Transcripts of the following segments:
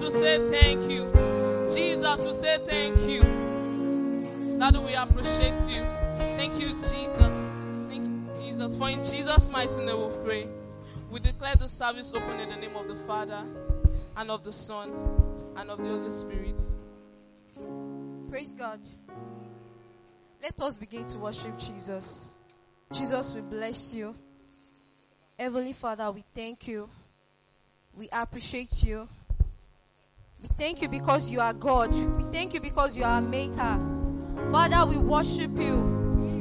Jesus, we say thank you. Jesus, we say thank you. Daddy, we appreciate you. Thank you, Jesus. Thank you, Jesus. For in Jesus' mighty name we pray. We declare the service open in the name of the Father and of the Son and of the Holy Spirit. Praise God. Let us begin to worship Jesus. Jesus, we bless you. Heavenly Father, we thank you. We appreciate you. We thank you because you are God. We thank you because you are a maker. Father, we worship you.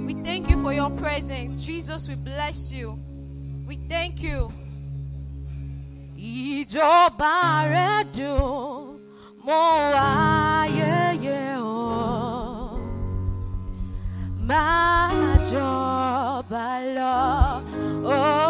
We thank you for your presence. Jesus, we bless you. We thank you. Ìjọba rẹ̀ dùn mọ́ ayẹyẹ o. Máa Olúwa.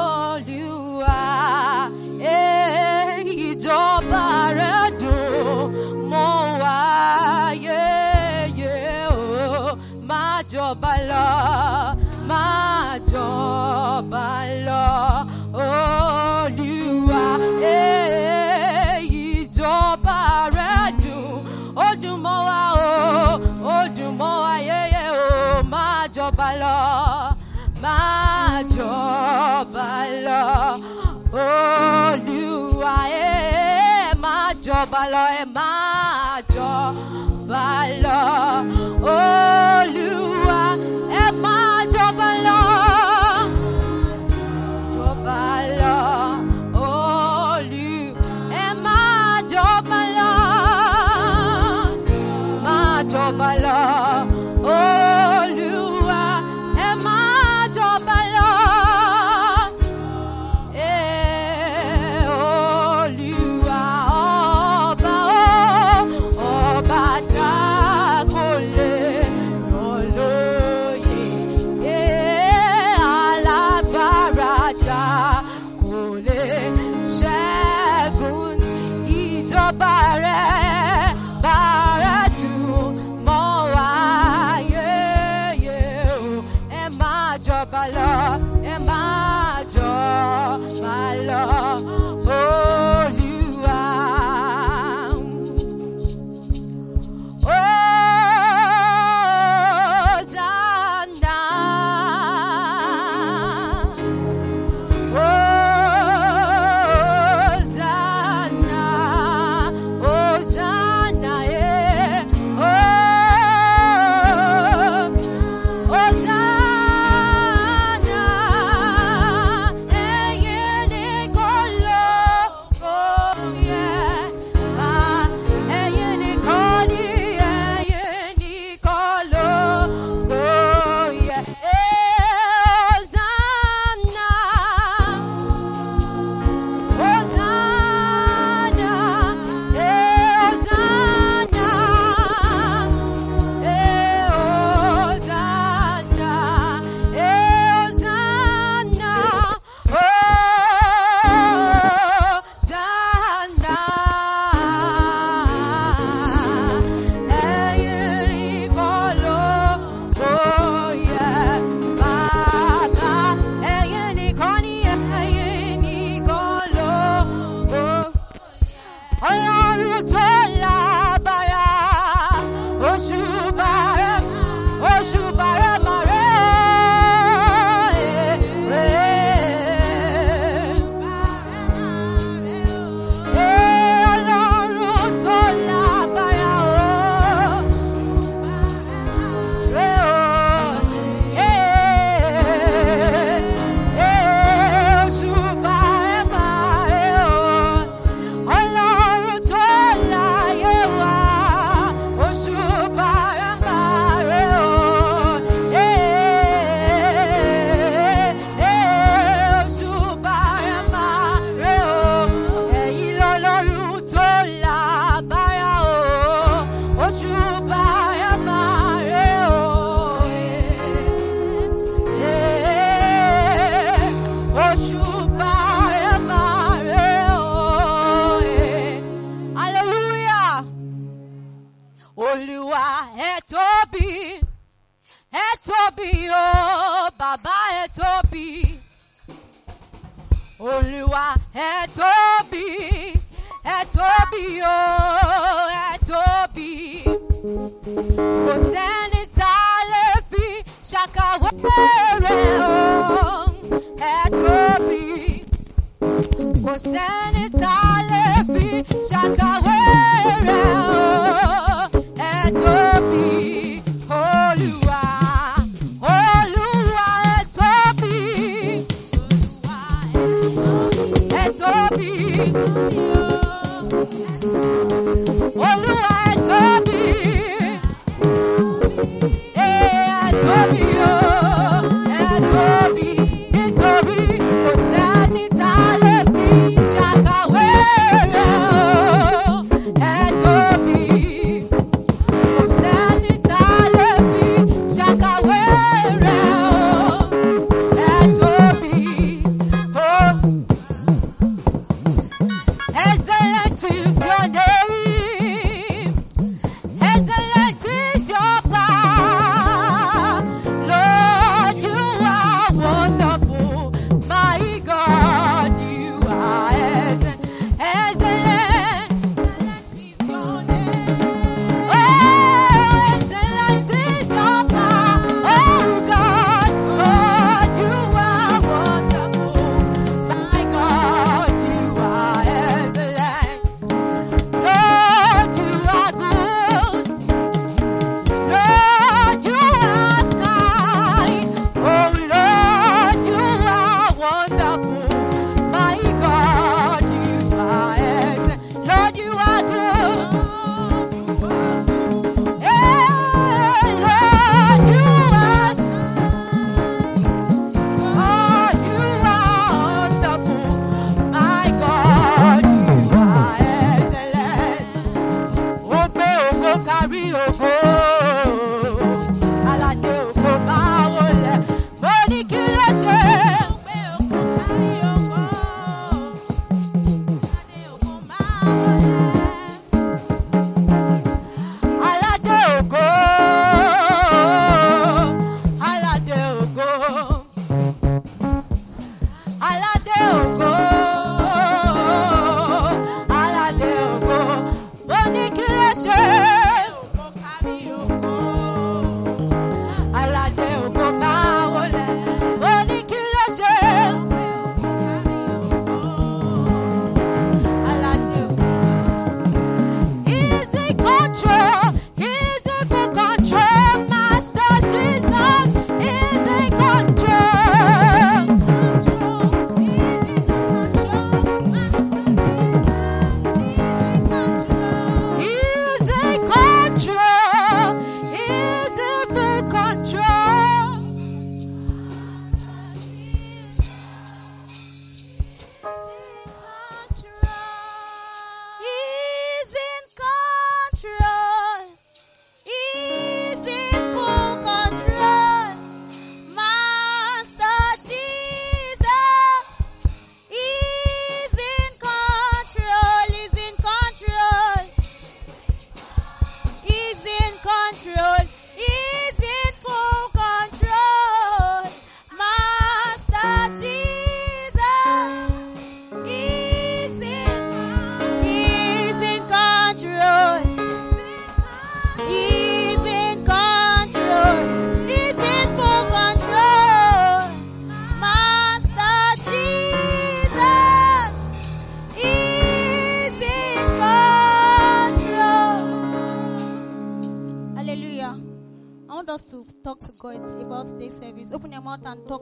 Olúwa. Eh, máa jọba lọ, ẹ máa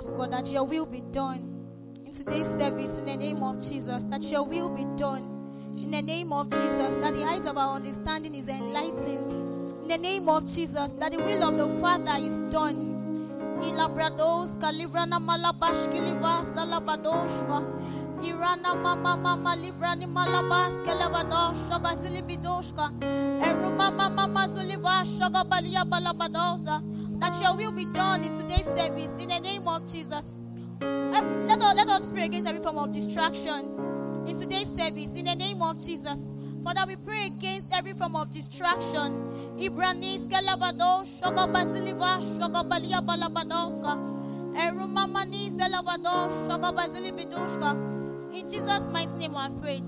ask God that your will be done in today's service in the name of Jesus, that your will be done in the name of Jesus, that the eyes of our understanding is enlightened. In the name of Jesus, that the will of the Father is done. Ilabrados, Kalibrana Malabashkiliva, Salabadoshka, Irana Mama Mama Librani Malabas, Kalabadoshka, Zilibidoshka, Eruma Mama Mazuliva, Shagabalia Balabadosa that your will be done in today's service in the name of Jesus. Let, us, let us pray against every form of distraction in today's service in the name of Jesus. Father, we pray against every form of distraction. In Jesus' mighty name, I pray.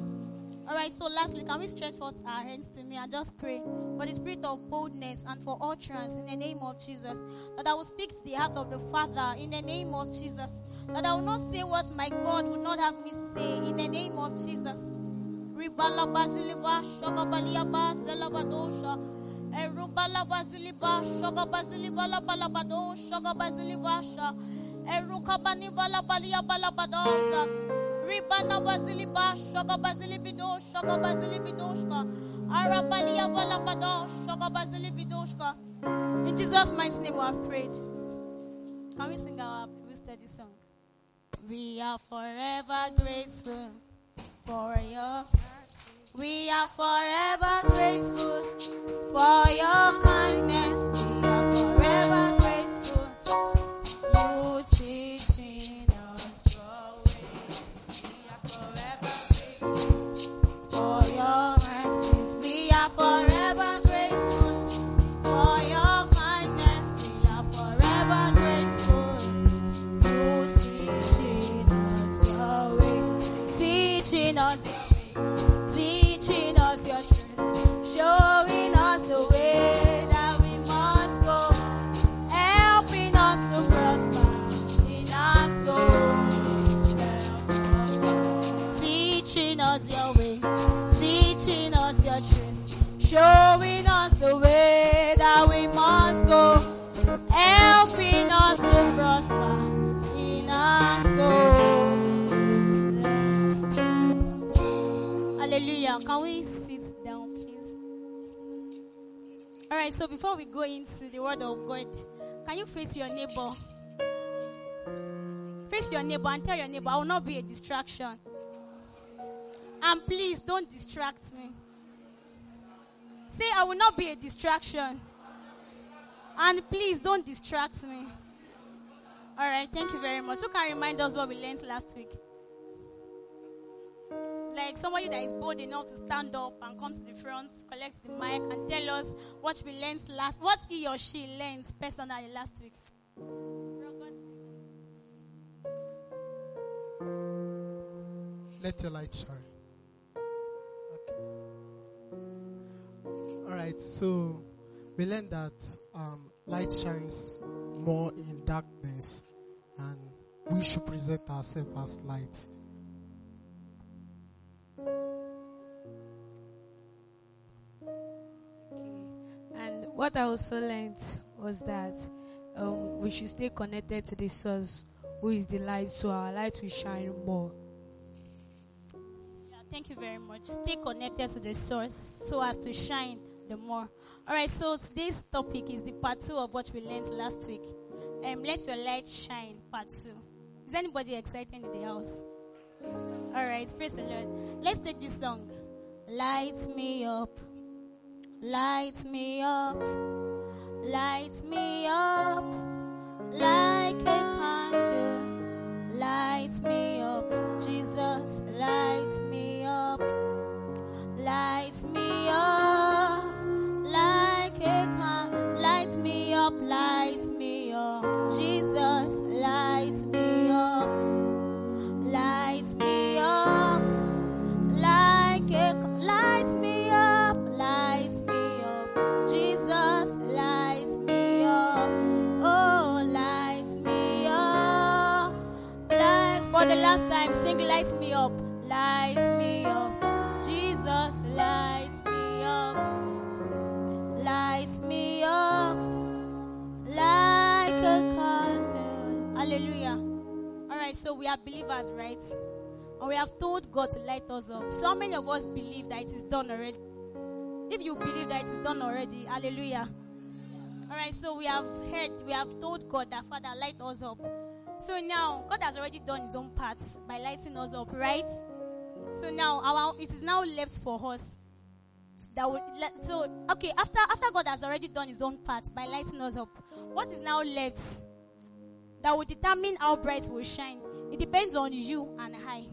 All right, so lastly, can we stretch forth our hands to me and just pray for the spirit of boldness and for utterance in the name of Jesus? That I will speak to the heart of the Father in the name of Jesus. That I will not say what my God would not have me say in the name of Jesus. Bala balia balabadoza. Ribana. Arabalia. In Jesus' mighty name we have prayed. Can we sing our Bible study song? We are forever grateful for your we are forever grateful for your kindness. We are forever your mercies. Are forever right, so before we go into the word of God, can you face your neighbor? Face your neighbor and tell your neighbor, I will not be a distraction. And please don't distract me. Say, I will not be a distraction. And please don't distract me. All right, thank you very much. Who can remind us what we learned last week? Like somebody that is bold enough to stand up and come to the front, collect the mic, and tell us what we learned last, what he or she learned personally last week. Let your light shine. All right, so we learned that um, light shines more in darkness, and we should present ourselves as light. What I also learned was that um, we should stay connected to the source, who is the light, so our light will shine more. Yeah, thank you very much. Stay connected to the source so as to shine the more. All right, so today's topic is the part two of what we learned last week. Um, let your light shine, part two. Is anybody excited in the house? All right, praise the Lord. Let's take this song. Light me up, light me up, light me up like a candle. Light me up, Jesus, light me up, light me up like a candle. Light me up, light me sing light me up, lights me up, Jesus, lights me up, lights me up like a candle. Hallelujah. All right, so we are believers, right? And we have told God to light us up. So many of us believe that it is done already. If you believe that it is done already, hallelujah. All right, so we have heard, we have told God that Father, light us up. So now, God has already done His own part by lighting us up, right? So now, our it is now left for us. That would so okay after after God has already done His own part by lighting us up. What is now left that will determine how bright will shine? It depends on you and I.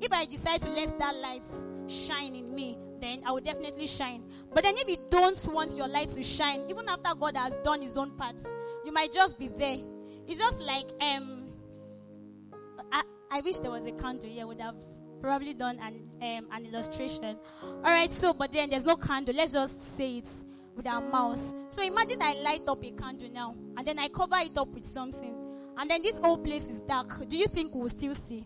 If I decide to let that light shine in me, then I will definitely shine. But then if you don't want your light to shine, even after God has done his own parts, you might just be there. It's just like um I, I wish there was a candle here, would have probably done an um, an illustration. All right, so but then there's no candle. Let's just say it with our mouth. So imagine I light up a candle now, and then I cover it up with something, and then this whole place is dark. Do you think we'll still see?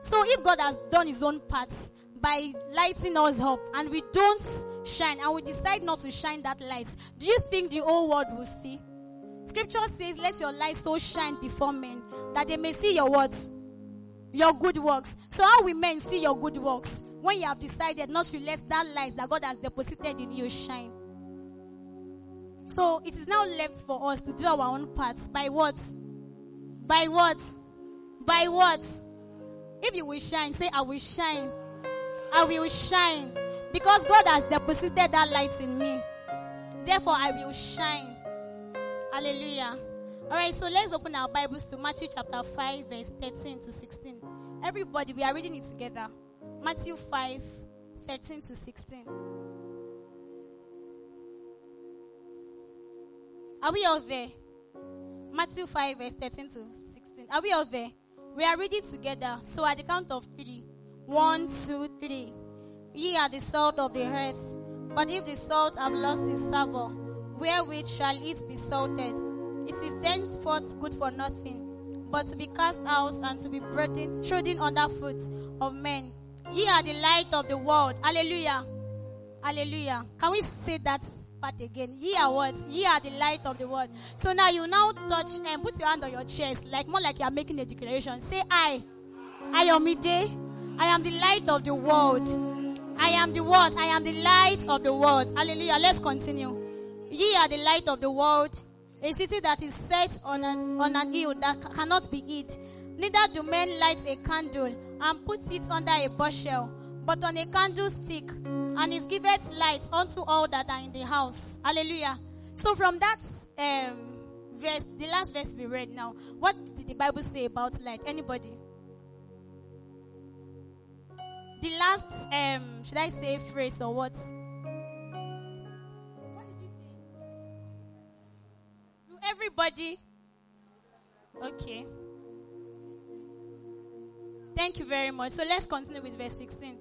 So if God has done His own part by lighting us up, and we don't shine, and we decide not to shine that light, do you think the whole world will see? Scripture says, "Let your light so shine before men that they may see your words." your good works. So how will men see your good works when you have decided not to let that light that God has deposited in you shine? So it is now left for us to do our own parts by what? By what? By what? If you will shine, say, I will shine. I will shine. Because God has deposited that light in me. Therefore, I will shine. Hallelujah. All right, so let's open our Bibles to Matthew chapter 5, verse 13 to 16. Everybody, we are reading it together. Matthew 5, 13 to 16. Are we all there? Matthew 5, verse 13 to 16. Are we all there? We are reading together. So at the count of three. One, two, three. Ye are the salt of the earth. But if the salt have lost its savour, wherewith shall it be salted? It is thenceforth good for nothing, but to be cast out and to be trodden, trodden under foot of men. Ye are the light of the world. Hallelujah. Hallelujah. Can we say that part again? Ye are what? Ye are the light of the world. So now you now touch and put your hand on your chest, like more like you are making a declaration. Say, I, I am midday. I am the light of the world. I am the what? I am the light of the world. Hallelujah. Let's continue. Ye are the light of the world. A city that is set on an, on an hill that ca- cannot be hid. Neither do men light a candle and put it under a bushel, but on a candlestick, and it giveth light unto all that are in the house. Hallelujah. So from that um, verse, the last verse we read now, what did the Bible say about light? Anybody? The last, um, should I say phrase or? What everybody. Okay. Thank you very much. So let's continue with verse 16.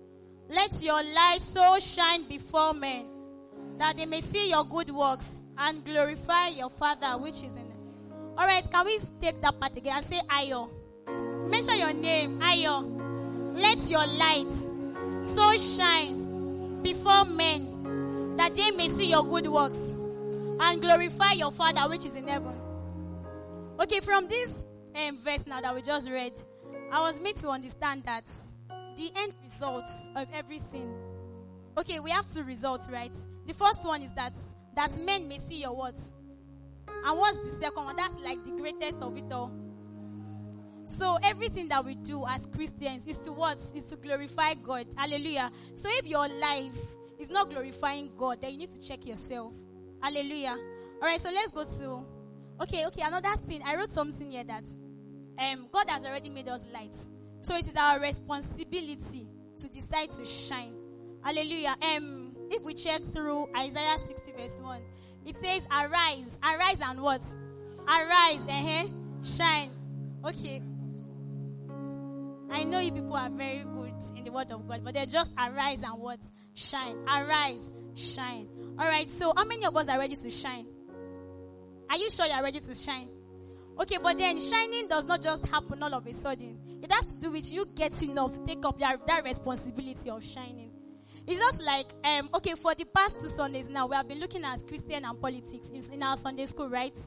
Let your light so shine before men that they may see your good works and glorify your Father which is in heaven. All right, can we take that part again and say Ayo? Mention your name, Ayo. Let your light so shine before men that they may see your good works and glorify your Father which is in heaven. Okay, from this um, verse now that we just read, I was made to understand that the end results of everything. Okay, we have two results, right? The first one is that that men may see your words. And what's the second one? That's like the greatest of it all. So everything that we do as Christians is to what? Is to glorify God. Hallelujah. So if your life is not glorifying God, then you need to check yourself. Hallelujah. All right, so let's go to Okay, okay, another thing. I wrote something here that um, God has already made us light. So it is our responsibility to decide to shine. Hallelujah. Um, if we check through Isaiah 60 verse 1, it says, arise, arise and what? Arise, uh-huh, shine. Okay. I know you people are very good in the word of God, but they just arise and what? Shine. Arise, shine. Alright, so how many of us are ready to shine? Are you sure you are ready to shine? Okay, but then shining does not just happen all of a sudden. It has to do with you getting up to take up your, that responsibility of shining. It's just like, um, okay, for the past two Sundays now, we have been looking at Christian and politics in, in our Sunday school, right?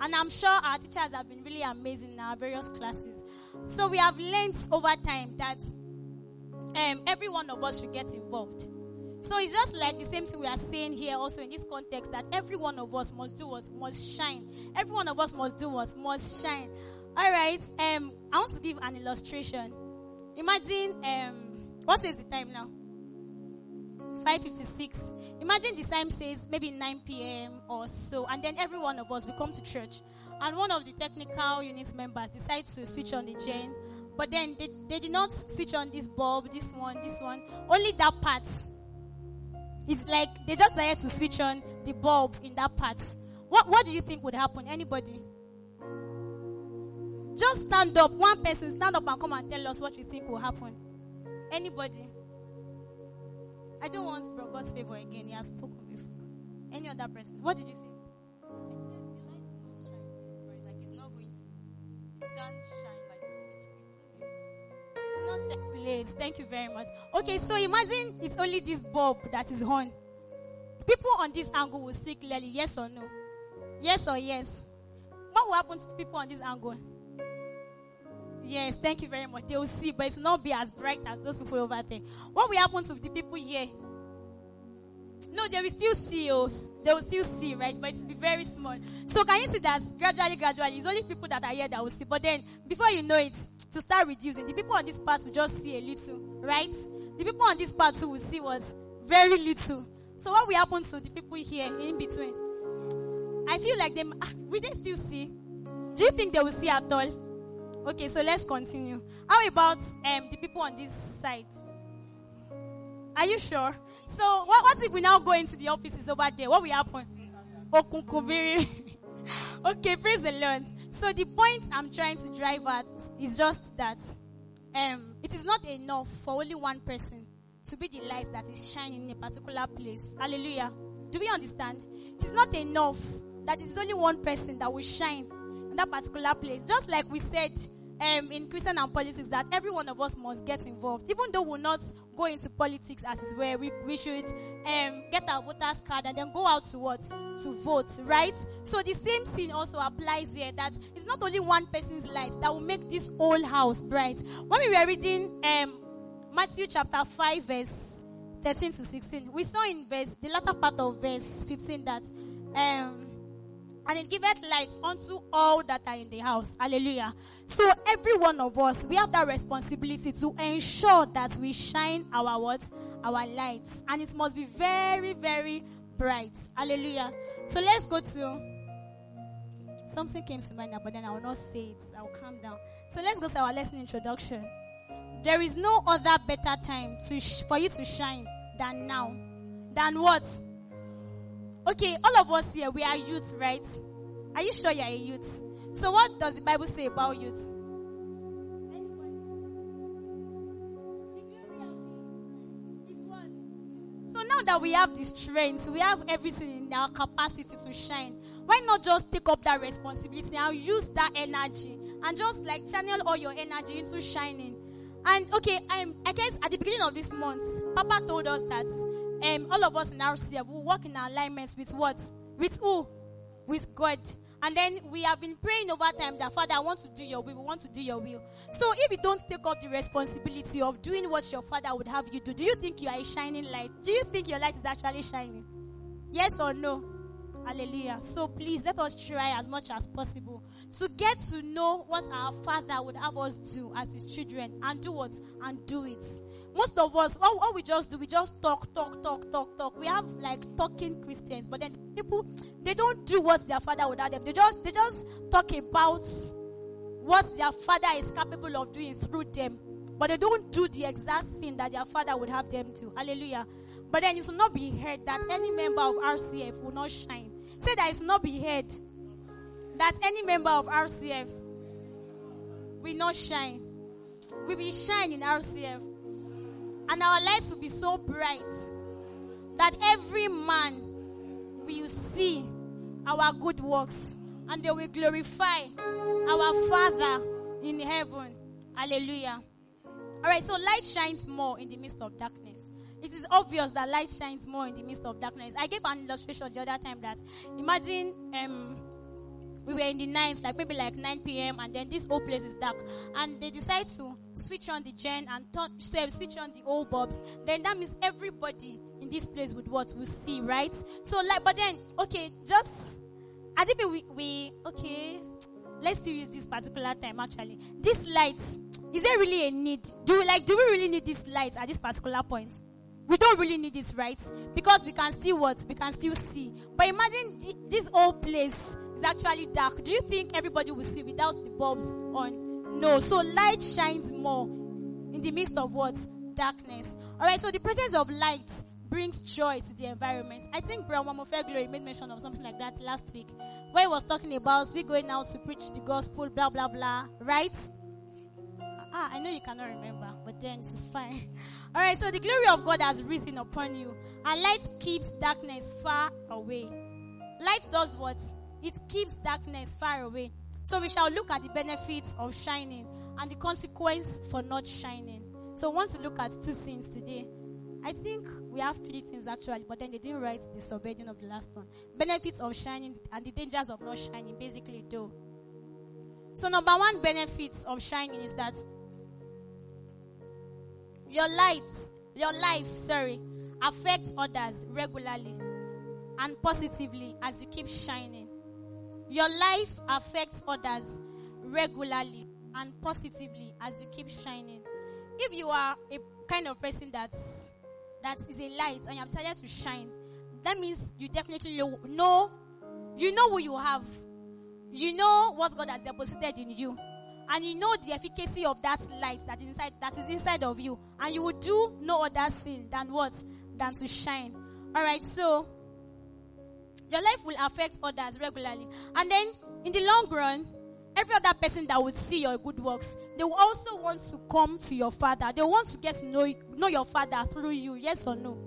And I'm sure our teachers have been really amazing in our various classes. So we have learned over time that um, every one of us should get involved. So it's just like the same thing we are saying here also in this context that every one of us must do what must shine. Every one of us must do what must shine. All right. Um, I want to give an illustration. Imagine um, what is the time now? 5:56. Imagine the time says maybe 9 p.m. or so, and then every one of us will come to church, and one of the technical unit members decides to switch on the gen, but then they, they did not switch on this bulb, this one, this one, only that part. It's like they just decided to switch on the bulb in that part. What what do you think would happen? Anybody? Just stand up. One person stand up and come and tell us what you think will happen. Anybody? I don't want God's favor again. He has spoken before. Any other person? What did you say? Like it's not going to, it can't shine not circulate. Thank you very much. Okay, so imagine it's only this bulb that is on. People on this angle will see clearly, yes or no. Yes or yes. What will happen to people on this angle? Yes, thank you very much. They will see, but it will not be as bright as those people over there. What will happen to the people here? No, they will still see us. They will still see, right? But it will be very small. So can you see that gradually, gradually, it's only people that are here that will see. But then, before you know it, to start reducing, the people on this part will just see a little, right? The people on this part too will see what very little. So what will happen to the people here in between? I feel like them. Ah, will they still see? Do you think they will see at all? Okay, so let's continue. How about um the people on this side? Are you sure? So what, what if we now go into the offices over there? What will happen? Okunkubiri. okay, praise the Lord. So the point I'm trying to drive at is just that um it is not enough for only one person to be the light that is shining in a particular place. Hallelujah. Do we understand? It is not enough that it is only one person that will shine in that particular place. Just like we said um, in Christian and politics, that every one of us must get involved. Even though we're not go into politics as is where we, we should um, get our voters card and then go out to what? To vote, right? So the same thing also applies here that it's not only one person's light that will make this whole house bright. When we were reading um, Matthew chapter 5, verse 13 to 16, we saw in verse the latter part of verse 15 that um, and it giveth light unto all that are in the house. Hallelujah. So every one of us, we have that responsibility to ensure that we shine our what? Our lights. And it must be very, very bright. Hallelujah. So let's go to something came to mind but then I will not say it. I will calm down. So let's go to our lesson introduction. There is no other better time to sh- for you to shine than now. Than what? Okay, all of us here, we are youth, right? Are you sure you are a youth? So, what does the Bible say about youth? So now that we have the strength, we have everything in our capacity to shine. Why not just take up that responsibility and use that energy and just like channel all your energy into shining? And okay, um, I guess at the beginning of this month, Papa told us that um, all of us in RCF will work in alignments with what? With who? With God. And then we have been praying over time that Father, I want to do your will. We want to do your will. So if you don't take up the responsibility of doing what your Father would have you do, do you think you are a shining light? Do you think your light is actually shining? Yes or no? Hallelujah. So please let us try as much as possible to get to know what our Father would have us do as His children and do what? And do it. Most of us, all, all we just do, we just talk, talk, talk, talk, talk. We have like talking Christians, but then people, they don't do what their Father would have them. They just, they just talk about what their Father is capable of doing through them, but they don't do the exact thing that their Father would have them do. Hallelujah. But then it not be heard that any member of RCF will not shine. Say that it will not be heard that any member of RCF will not shine. We will shine in RCF. And our lights will be so bright that every man will see our good works and they will glorify our Father in heaven. Hallelujah. All right, so light shines more in the midst of darkness. It is obvious that light shines more in the midst of darkness. I gave an illustration the other time that imagine um, we were in the night, like maybe like 9 p.m., and then this whole place is dark. And they decide to switch on the gen and turn, so um, switch on the old bulbs. Then that means everybody in this place would what? Will see, right? So, like, but then, okay, just, I think we, we, okay, let's still use this particular time actually. This light, is there really a need? Do we, like, do we really need this light at this particular point? We don't really need this, right? Because we can still what? We can still see. But imagine th- this whole place actually dark. Do you think everybody will see without the bulbs on? No. So light shines more in the midst of what? Darkness. Alright, so the presence of light brings joy to the environment. I think Brown Mamofe Glory made mention of something like that last week. Where he was talking about we going out to preach the gospel, blah blah blah. Right? Ah, I know you cannot remember, but then it's fine. All right, so the glory of God has risen upon you, and light keeps darkness far away. Light does what? It keeps darkness far away. So we shall look at the benefits of shining and the consequence for not shining. So I want to look at two things today. I think we have three things actually, but then they didn't write the subheading of the last one. Benefits of shining and the dangers of not shining, basically, though. So number one benefits of shining is that your light, your life, sorry, affects others regularly and positively as you keep shining. Your life affects others regularly and positively as you keep shining. If you are a kind of person that's that is a light and you have decided to shine, that means you definitely know you know who you have. You know what God has deposited in you. And you know the efficacy of that light that inside that is inside of you. And you will do no other thing than what? Than to shine. Alright, so your life will affect others regularly. And then in the long run, every other person that would see your good works, they will also want to come to your father. They want to get to know, know your father through you. Yes or no?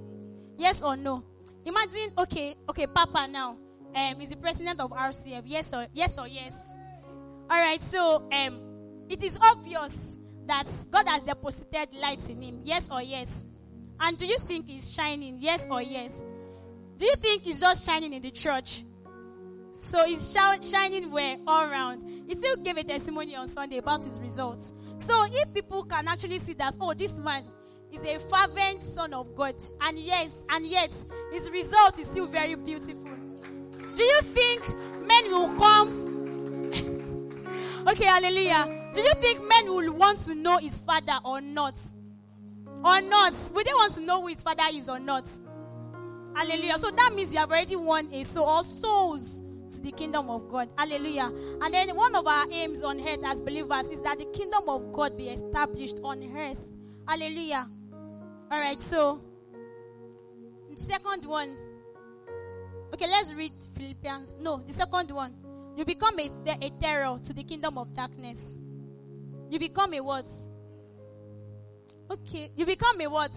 Yes or no? Imagine, okay, okay, Papa now um, is the president of RCF. Yes or yes or yes? All right. So um, it is obvious that God has deposited light in him. Yes or yes? And do you think he's shining? Yes or yes? Do you think he's just shining in the church? So he's shining where all around. He still gave a testimony on Sunday about his results. So if people can actually see that, oh, this man is a fervent son of God, and yes, and yet his result is still very beautiful. Do you think men will come? okay, hallelujah. Do you think men will want to know his father or not? Or not? Will they want to know who his father is or not? Hallelujah. So that means you have already won a soul or souls to the kingdom of God. Hallelujah. And then one of our aims on earth as believers is that the kingdom of God be established on earth. Hallelujah. All right, so the second one. Okay, let's read Philippians. No, the second one. You become a, a terror to the kingdom of darkness. You become a what? Okay, you become a what?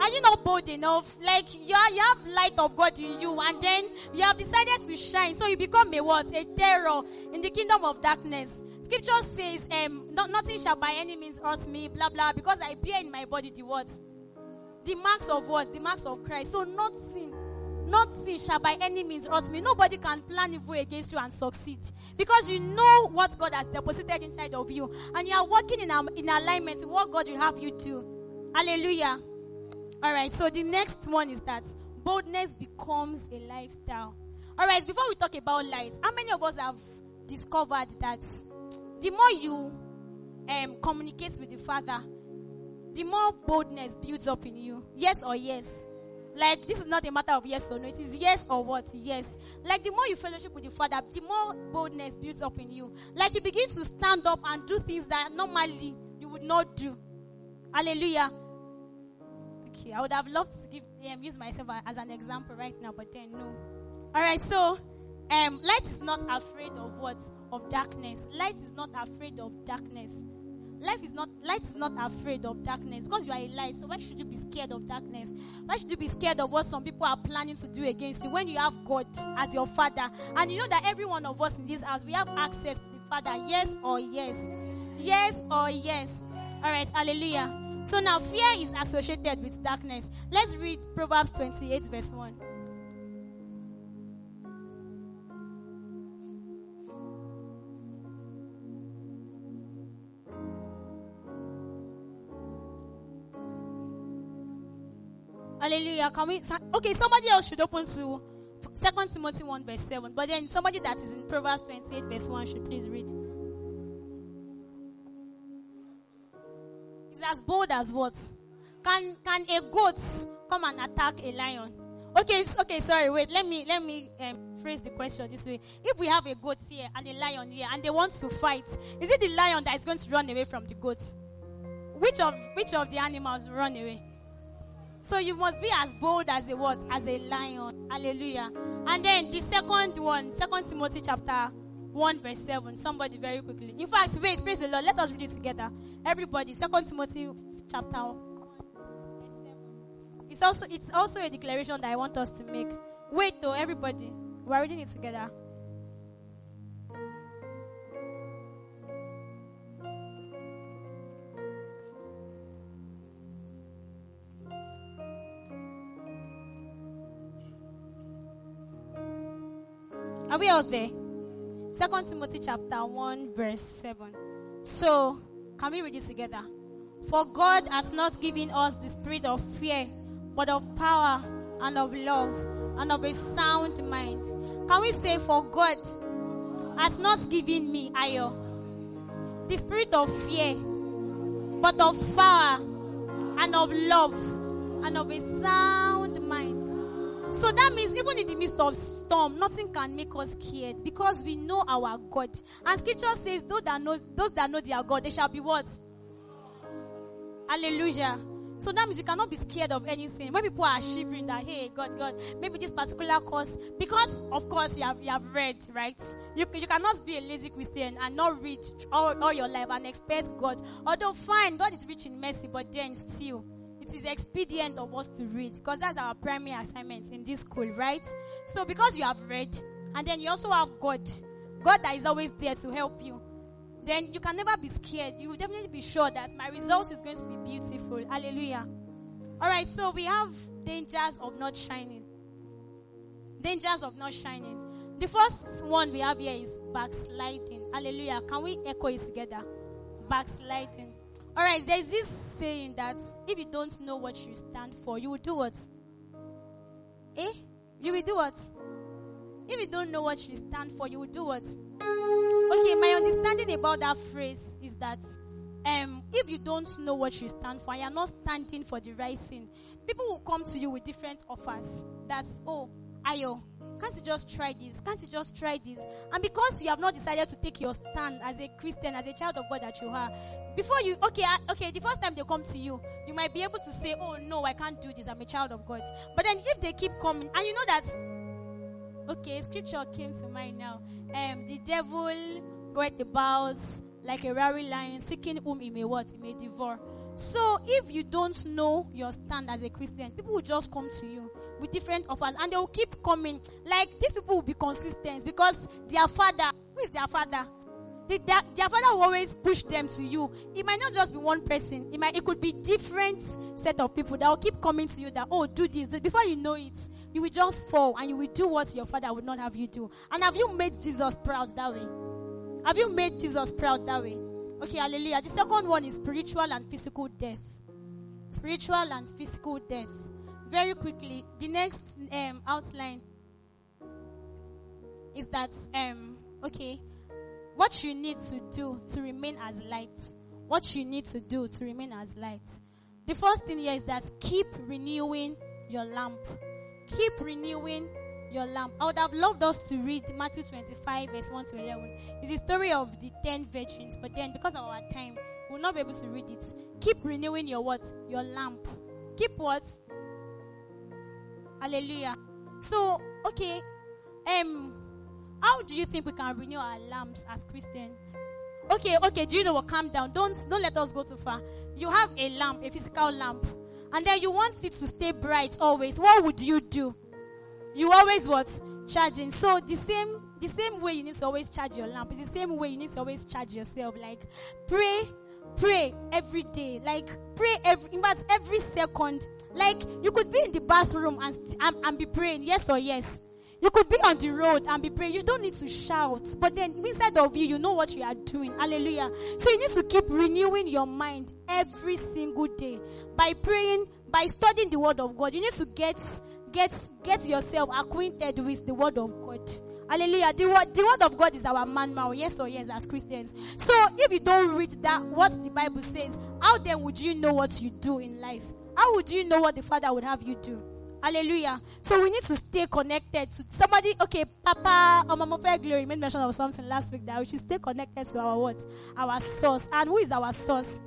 Are you not bold enough? Like you, are, you have light of God in you, and then you have decided to shine. So you become a what? A terror in the kingdom of darkness. Scripture says, um, not, nothing shall by any means hurt me, blah blah, because I bear in my body the what? The marks of what? The marks of Christ. So nothing, nothing shall by any means hurt me. Nobody can plan evil against you and succeed. Because you know what God has deposited inside of you. And you are working in, in alignment with what God will have you do. Hallelujah. All right, so the next one is that boldness becomes a lifestyle. All right, before we talk about light, how many of us have discovered that the more you um, communicate with the Father, the more boldness builds up in you? Yes or yes? Like, this is not a matter of yes or no. It is yes or what? Yes. Like, the more you fellowship with the Father, the more boldness builds up in you. Like, you begin to stand up and do things that normally you would not do. Hallelujah. Okay, I would have loved to give um, use myself as an example right now, but then no. All right, so um, light is not afraid of what of darkness. Light is not afraid of darkness. Life is not light is not afraid of darkness because you are a light. So why should you be scared of darkness? Why should you be scared of what some people are planning to do against you when you have God as your father? And you know that every one of us in this house we have access to the Father. Yes or yes? Yes or yes? All right, hallelujah. So now fear is associated with darkness. Let's read Proverbs 28, verse 1. Hallelujah. Can we okay, somebody else should open to Second Timothy 1 verse 7. But then somebody that is in Proverbs 28 verse 1 should please read. As bold as what? Can can a goat come and attack a lion? Okay, okay, sorry, wait. Let me let me um, phrase the question this way. If we have a goat here and a lion here, and they want to fight, is it the lion that is going to run away from the goat? Which of which of the animals run away? So you must be as bold as a what? As a lion. Hallelujah. And then the second one, Second Timothy chapter 1 verse 7. Somebody very quickly. In fact, wait, praise the Lord. Let us read it together. Everybody. Second Timothy chapter 1. verse 7. It's also it's also a declaration that I want us to make. Wait though, everybody. We're reading it together. Are we out there? Second Timothy chapter 1, verse 7. So, can we read it together? For God has not given us the spirit of fear, but of power and of love and of a sound mind. Can we say, For God has not given me, Ayo, the spirit of fear, but of power and of love and of a sound. So that means even in the midst of storm, nothing can make us scared because we know our God. And scripture says, those that know, those that know their God, they shall be what? Hallelujah. So that means you cannot be scared of anything. When people are shivering that, hey, God, God, maybe this particular course, because of course you have, you have read, right? You, you cannot be a lazy Christian and not read all, all your life and expect God. Although fine, God is rich in mercy, but then still, it is expedient of us to read because that's our primary assignment in this school, right? So because you have read and then you also have God, God that is always there to help you, then you can never be scared. You will definitely be sure that my result is going to be beautiful. Hallelujah. All right, so we have dangers of not shining. Dangers of not shining. The first one we have here is backsliding. Hallelujah. Can we echo it together? Backsliding. All right, there's this saying that if you don't know what you stand for, you will do what? Eh? You will do what? If you don't know what you stand for, you will do what? Okay, my understanding about that phrase is that um, if you don't know what you stand for, you're not standing for the right thing. People will come to you with different offers. That's oh, Ayo, can't you just try this? Can't you just try this? And because you have not decided to take your stand as a Christian, as a child of God that you are, before you okay, okay, the first time they come to you, you might be able to say, Oh no, I can't do this, I'm a child of God. But then if they keep coming, and you know that Okay, scripture came to mind now. Um, the devil goeth about like a roaring lion, seeking whom he may what? He may devour. So if you don't know your stand as a Christian, people will just come to you with different offers and they will keep coming. Like these people will be consistent because their father, who is their father? The, their, their father will always push them to you. It might not just be one person. It might, it could be different set of people that will keep coming to you that, oh, do this. Before you know it, you will just fall and you will do what your father would not have you do. And have you made Jesus proud that way? Have you made Jesus proud that way? Okay, hallelujah. The second one is spiritual and physical death. Spiritual and physical death. Very quickly, the next um, outline is that um, okay, what you need to do to remain as light. What you need to do to remain as light. The first thing here is that keep renewing your lamp. Keep renewing your lamp. I would have loved us to read Matthew 25, verse 1 to 11. It's the story of the 10 virgins, but then because of our time, we'll not be able to read it. Keep renewing your what? Your lamp. Keep what? Hallelujah. So, okay, um, how do you think we can renew our lamps as Christians? Okay, okay, do you know what? Calm down. Don't don't let us go too far. You have a lamp, a physical lamp, and then you want it to stay bright always. What would you do? You always what? Charging. So the same the same way you need to always charge your lamp. It's the same way you need to always charge yourself. Like pray, pray every day. Like pray every in fact every second. Like you could be in the bathroom and and, and be praying, yes or yes. You could be on the road and be praying. You don't need to shout. But then inside of you, you know what you are doing. Hallelujah. So you need to keep renewing your mind every single day by praying, by studying the word of God. You need to get get get yourself acquainted with the word of God. Hallelujah. The word, the word of God is our manual. Yes or yes, as Christians. So if you don't read that, what the Bible says, how then would you know what you do in life? How would you know what the Father would have you do? Hallelujah. So we need to stay connected to somebody. Okay, Papa or Mama Fair Glory made mention of something last week that we should stay connected to our what? Our source. And who is our source?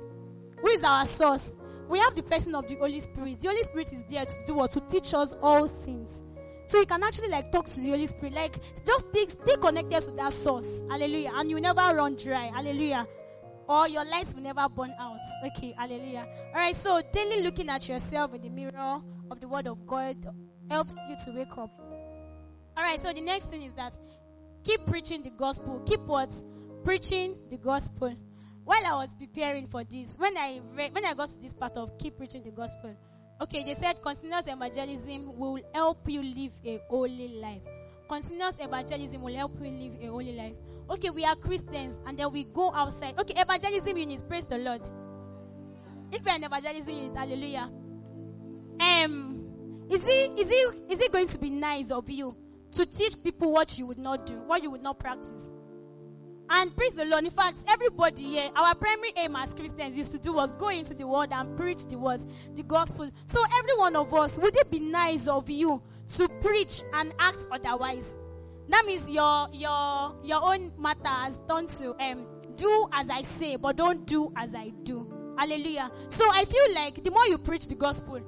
Who is our source? We have the person of the Holy Spirit. The Holy Spirit is there to do what? To teach us all things. So you can actually like talk to the Holy Spirit. Like just stay, stay connected to that source. Hallelujah. And you never run dry. Hallelujah. Or your lights will never burn out. Okay, hallelujah. Alright, so daily looking at yourself in the mirror of the word of God helps you to wake up. Alright, so the next thing is that keep preaching the gospel. Keep what? Preaching the gospel. While I was preparing for this, when I read, when I got to this part of keep preaching the gospel, okay, they said continuous evangelism will help you live a holy life. Continuous evangelism will help you live a holy life. Okay, we are Christians and then we go outside. Okay, evangelism units, praise the Lord. If you're an evangelism unit, hallelujah. Um, is it is it is it going to be nice of you to teach people what you would not do, what you would not practice? And praise the Lord. In fact, everybody here, our primary aim as Christians used to do was go into the world and preach the words, the gospel. So every one of us, would it be nice of you to preach and act otherwise? That means your your your own matter has turned to um do as I say, but don't do as I do. Hallelujah. So I feel like the more you preach the gospel,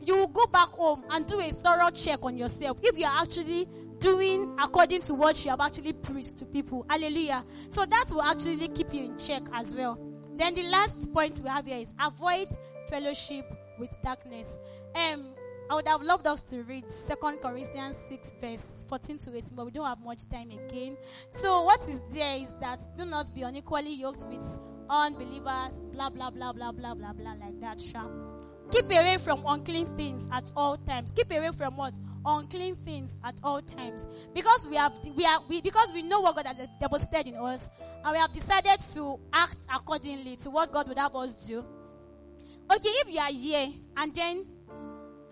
you will go back home and do a thorough check on yourself if you are actually doing according to what you have actually preached to people. Hallelujah. So that will actually keep you in check as well. Then the last point we have here is avoid fellowship with darkness. Um, I would have loved us to read Second Corinthians 6, verse 14 to 18, but we don't have much time again. So, what is there is that do not be unequally yoked with unbelievers, blah, blah, blah, blah, blah, blah, blah, like that, sha. Keep away from unclean things at all times. Keep away from what? Unclean things at all times. Because we have, we are, we, because we know what God has deposited in us, and we have decided to act accordingly to what God would have us do. Okay, if you are here, and then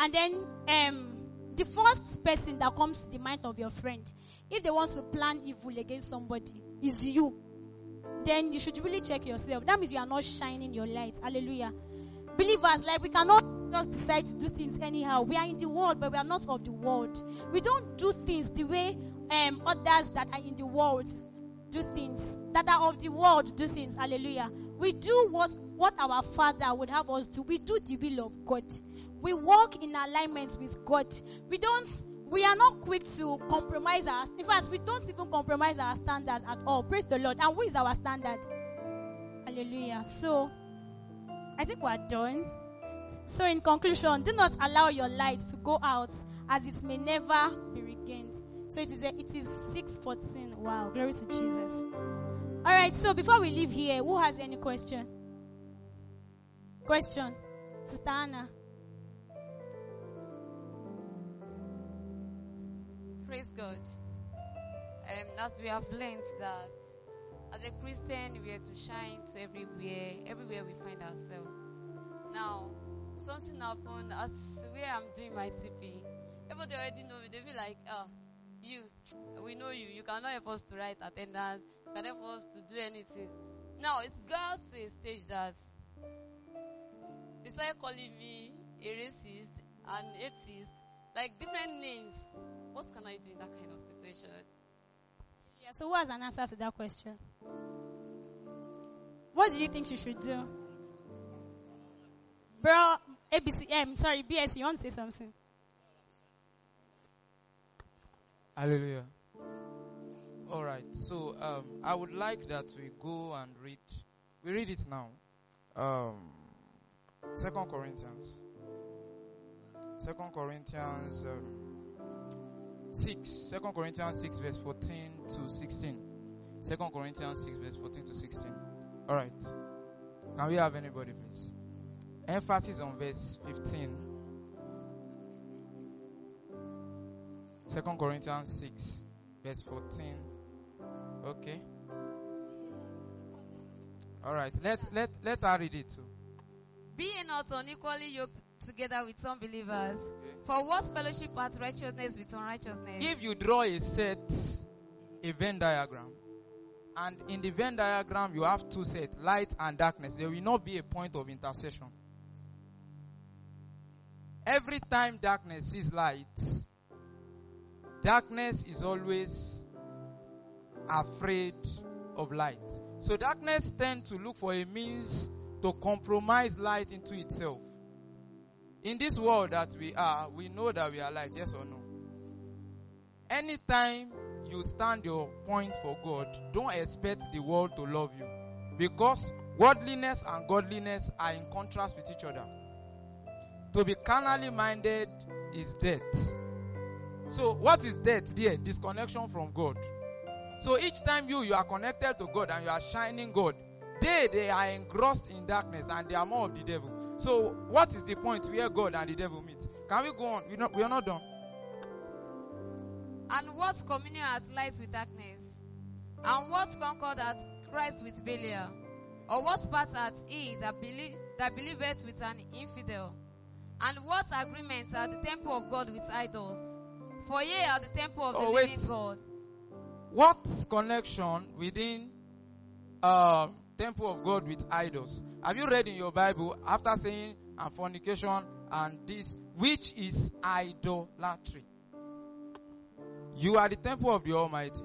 and then um, the first person that comes to the mind of your friend, if they want to plan evil against somebody, is you. Then you should really check yourself. That means you are not shining your light. Hallelujah. Believers, like we cannot just decide to do things anyhow. We are in the world, but we are not of the world. We don't do things the way um, others that are in the world do things, that are of the world do things. Hallelujah. We do what, what our Father would have us do. We do the will of God we walk in alignment with God. We don't, we are not quick to compromise our, in fact, we don't even compromise our standards at all. Praise the Lord. And who is our standard? Hallelujah. So, I think we're done. So, in conclusion, do not allow your light to go out as it may never be regained. So it is a, it is 614. Wow, glory to Jesus. All right, so before we leave here, who has any question? Question? Sister Anna. Praise God. Um, as we have learned that as a Christian, we are to shine to everywhere, everywhere we find ourselves. Now, something happened as where I'm doing my TP. Everybody already know me. They be like, oh, you, we know you. You cannot help us to write attendance. You can help us to do anything. Now, it's got to a stage that they started calling me a racist, an atheist, like different names. What can I do in that kind of situation? Yeah, so who has an answer to that question? What do you think you should do? Bro, ABC, um, sorry, BS, you want to say something? Hallelujah. All right. So um, I would like that we go and read. We read it now. Um, Second Corinthians. Second Corinthians um, six. Second Corinthians six, verse fourteen to sixteen. Second Corinthians six, verse fourteen to sixteen. All right. Can we have anybody, please? Emphasis on verse fifteen. Second Corinthians 6, verse 14. Okay. All right. Let let let her read it too. Be not unequally yoked together with some unbelievers. For what fellowship hath righteousness with unrighteousness? If you draw a set, a Venn diagram, and in the Venn diagram you have two sets, light and darkness, there will not be a point of intersection. Every time darkness sees light, darkness is always afraid of light. So darkness tend to look for a means to compromise light into itself. In this world that we are, we know that we are light, yes or no? anytime you stand your point for God, don't expect the world to love you. Because worldliness and godliness are in contrast with each other. To be carnally minded is death. So, what is death there? Disconnection from God. So, each time you you are connected to God and you are shining God, they they are engrossed in darkness and they are more of the devil. So, what is the point where God and the devil meet? Can we go on? We not we are not done. And what communion hath light with darkness? And what concord hath Christ with Belial? Or what part hath he that, belie- that believeth with an infidel? And what agreement hath the temple of God with idols? For ye are the temple of Oh, the wait. living God. What connection within um, temple of God with idols? Have you read in your Bible after saying and fornication and this, which is idolatry? You are the temple of the Almighty.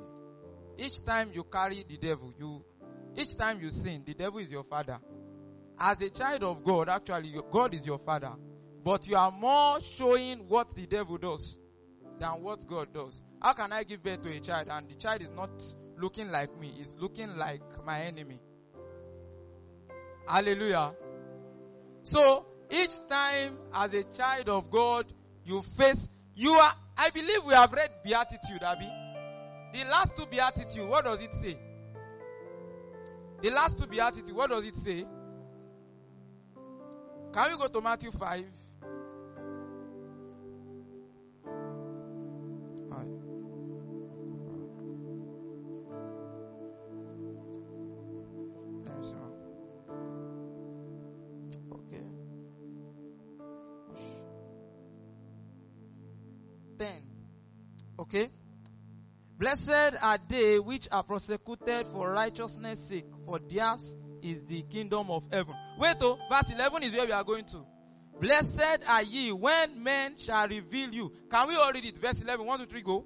Each time you carry the devil, you, each time you sin, the devil is your father. As a child of God, actually, God is your father. But you are more showing what the devil does than what God does. How can I give birth to a child and the child is not looking like me, is looking like my enemy? Hallelujah. So each time as a child of God, you face, you are, I believe we have read Beatitude, Abby. The last two Beatitude, what does it say? The last two Beatitude, what does it say? Can we go to Matthew 5? Blessed are they which are persecuted for righteousness' sake, for theirs is the kingdom of heaven. Wait, oh, verse 11 is where we are going to. Blessed are ye when men shall reveal you. Can we all read it? Verse 11. One, two, three, go.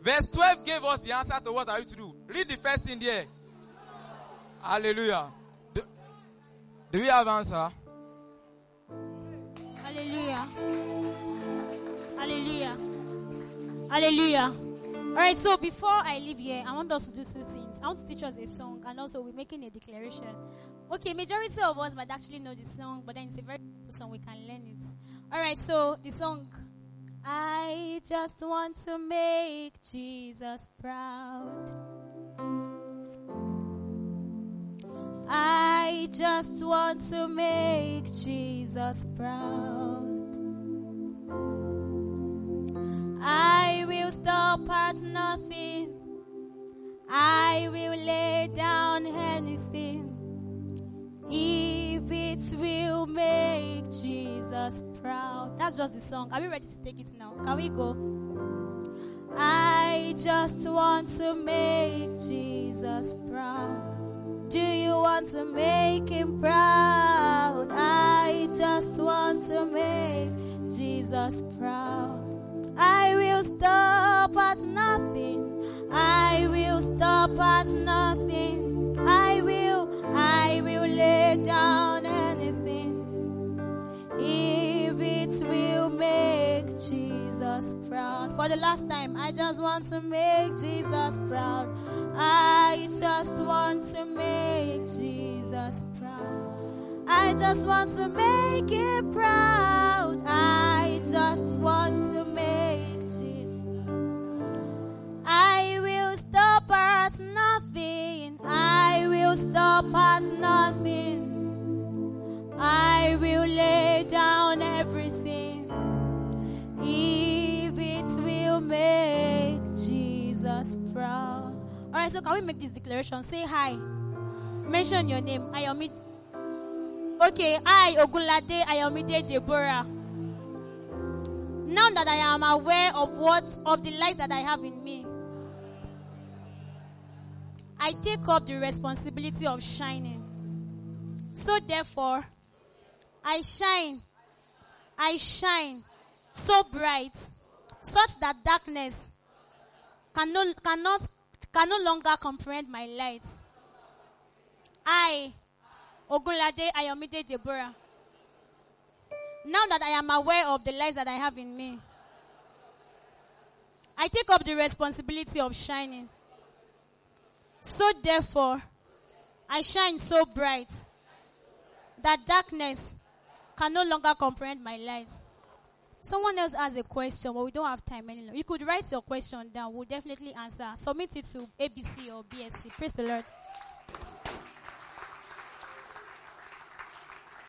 Verse 12 gave us the answer to what are you to do. Read the first thing there. Hallelujah. Do, we have answer? Hallelujah. Hallelujah. Hallelujah. All right, so before I leave here, I want us to do two things. I want to teach us a song, and also we're making a declaration. Okay, majority of us might actually know the song, but then it's a very simple song. We can learn it. All right, so the song. I just want to make Jesus proud. I just want to make Jesus proud. I will stop at nothing. I will lay down anything if it will make Jesus proud. That's just the song. Are we ready to take it now? Can we go? I just want to make Jesus proud. Do you want to make him proud? I just want to make Jesus proud. I will stop at nothing. I will stop at nothing. I will, I will lay down anything if it will Jesus proud. For the last time, I just want to make Jesus proud. I just want to make Jesus proud. I just want to make him proud. I just want to make Jesus. I will stop at nothing. I will stop at nothing. So can we make this declaration? Say hi. Mention your name. Ayomide. Okay, I Ogunlade Ayomide Deborah. Now that I am aware of what of the light that I have in me, I take up the responsibility of shining. So therefore, I shine. I shine so bright, such that darkness cannot, cannot can no longer comprehend my light. I, Ogunlade Ayomide Deborah. Now that I am aware of the light that I have in me, I take up the responsibility of shining. So therefore, I shine so bright that darkness can no longer comprehend my light. Someone else has a question, but we don't have time any longer. You could write your question down. We'll definitely answer. Submit it to ABC or BSC. Praise the Lord.